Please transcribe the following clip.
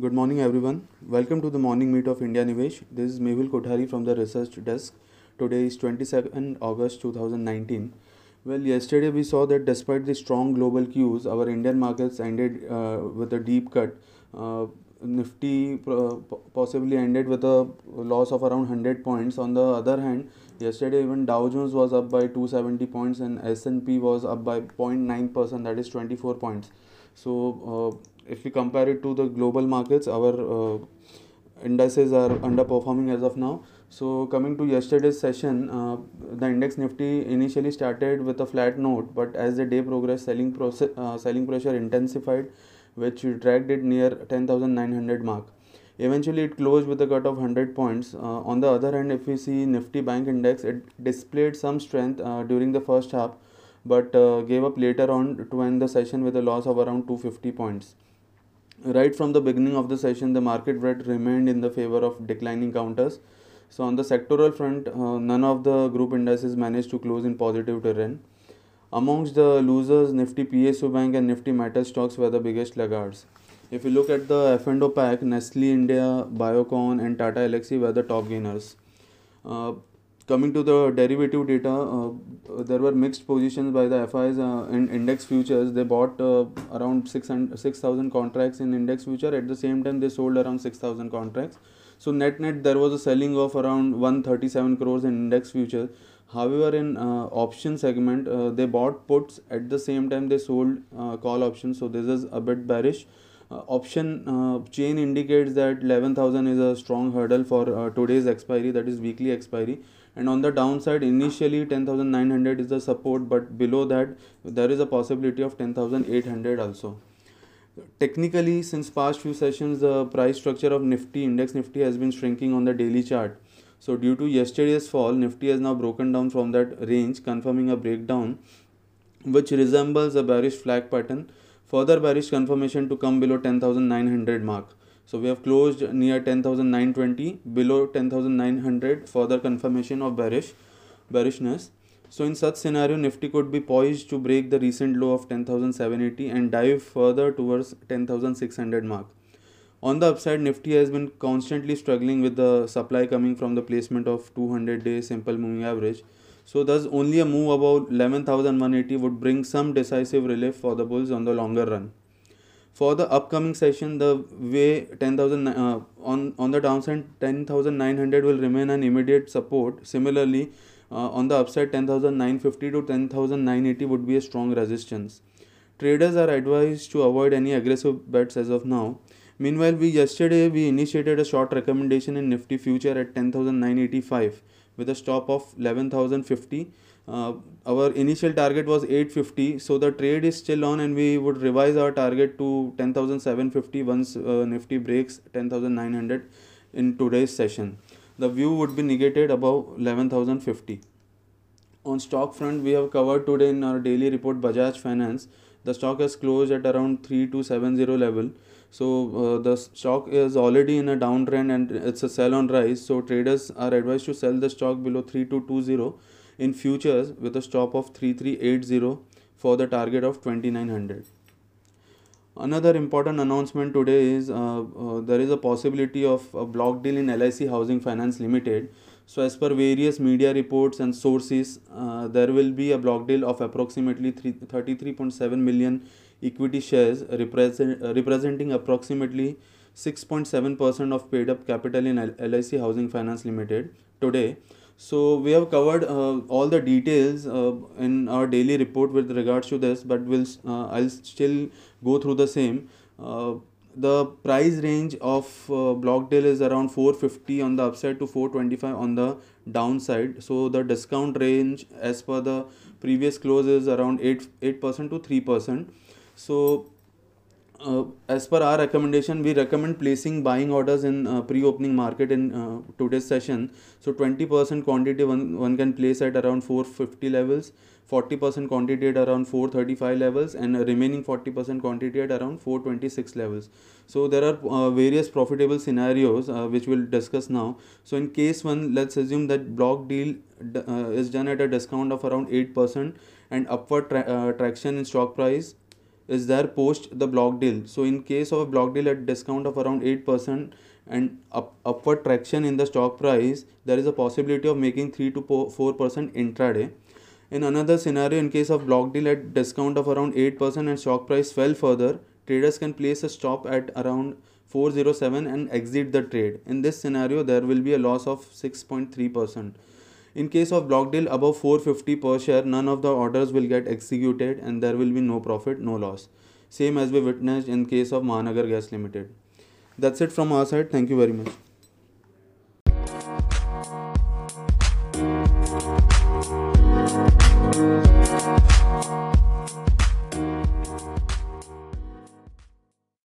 Good morning, everyone. Welcome to the morning meet of IndiaNivesh. This is Mehul Kothari from the research desk. Today is 22nd August 2019. Well, yesterday we saw that despite the strong global cues, our Indian markets ended uh, with a deep cut. Uh, Nifty uh, possibly ended with a loss of around 100 points. On the other hand, yesterday even Dow Jones was up by 270 points and S&P was up by 0.9%, that is 24 points. So, uh, if we compare it to the global markets, our uh, indices are underperforming as of now. So coming to yesterday's session, uh, the index Nifty initially started with a flat note, but as the day progressed, selling process, uh, selling pressure intensified, which dragged it near 10,900 mark. Eventually, it closed with a cut of 100 points. Uh, on the other hand, if we see Nifty Bank Index, it displayed some strength uh, during the first half, but uh, gave up later on to end the session with a loss of around 250 points right from the beginning of the session, the market rate remained in the favor of declining counters. So on the sectoral front, uh, none of the group indices managed to close in positive terrain. Amongst the losers, Nifty PSU Bank and Nifty Metal stocks were the biggest laggards. If you look at the F&O pack, Nestle India, Biocon and Tata Elxsi were the top gainers. Uh, coming to the derivative data, uh, there were mixed positions by the FIs uh, in index futures. They bought uh, around 6,000 contracts in index future. At the same time, they sold around 6,000 contracts. So net net, there was a selling of around 137 crores in index futures. However, in uh, option segment, uh, they bought puts at the same time they sold uh, call options. So this is a bit bearish. option chain indicates that 11,000 is a strong hurdle for today's expiry, that is weekly expiry and on the downside initially 10900 is the support but below that there is a possibility of 10800 also. Technically since past few sessions the price structure of nifty index nifty has been shrinking on the daily chart. So due to yesterday's fall nifty has now broken down from that range confirming a breakdown which resembles a bearish flag pattern. Further bearish confirmation to come below 10900 mark so we have closed near 10,920 below 10,900 further confirmation of bearish bearishness. So in such scenario Nifty could be poised to break the recent low of 10,780 and dive further towards 10,600 mark. On the upside Nifty has been constantly struggling with the supply coming from the placement of 200 day simple moving average. So thus only a move about 11,180 would bring some decisive relief for the bulls on the longer run for the upcoming session the way 10000 uh, on on the downside 10900 will remain an immediate support. Similarly uh, on the upside 10950 to 10980 would be a strong resistance. Traders are advised to avoid any aggressive bets as of now. Meanwhile we yesterday we initiated a short recommendation in nifty future at 10985 with a stop of 11050 uh, our initial target was 850 so the trade is still on and we would revise our target to 10750 once uh, nifty breaks 10900 in today's session. The view would be negated above 11050 on stock front we have covered today in our daily report bajaj finance. The stock has closed at around 3270 level. So uh, the stock is already in a downtrend and it's a sell on rise. So traders are advised to sell the stock below 3220 in futures with a stop of 3380 for the target of 2900 another important announcement today is uh, uh, there is a possibility of a block deal in lic housing finance limited. So as per various media reports and sources uh, there will be a block deal of approximately 33.7 million equity shares represent, uh, representing approximately 6.7% of paid up capital in lic housing finance limited today so we have covered uh, all the details uh, in our daily report with regards to this, but we'll uh, I'll still go through the same. Uh, the price range of uh, block deal is around 450 on the upside to 425 on the downside. So the discount range as per the previous close is around 8 8% to 3%. So as per our recommendation, we recommend placing buying orders in uh, pre-opening market in uh, today's session. So 20% quantity one, one can place at around 450 levels, 40% quantity at around 435 levels, and remaining 40% quantity at around 426 levels. So there are uh, various profitable scenarios uh, which we'll discuss now. So in case one, let's assume that block deal uh, is done at a discount of around 8% and upward tra traction in stock price is there post the block deal. So in case of a block deal at discount of around 8% and up, upward traction in the stock price, there is a possibility of making 3 to 4% intraday. In another scenario, in case of block deal at discount of around 8% and stock price fell further, traders can place a stop at around 407 and exit the trade. In this scenario, there will be a loss of 6.3%. In case of block deal above 450 per share, none of the orders will get executed and there will be no profit, no loss. Same as we witnessed in case of Mahanagar Gas Limited. That's it from our side. Thank you very much. Thank you.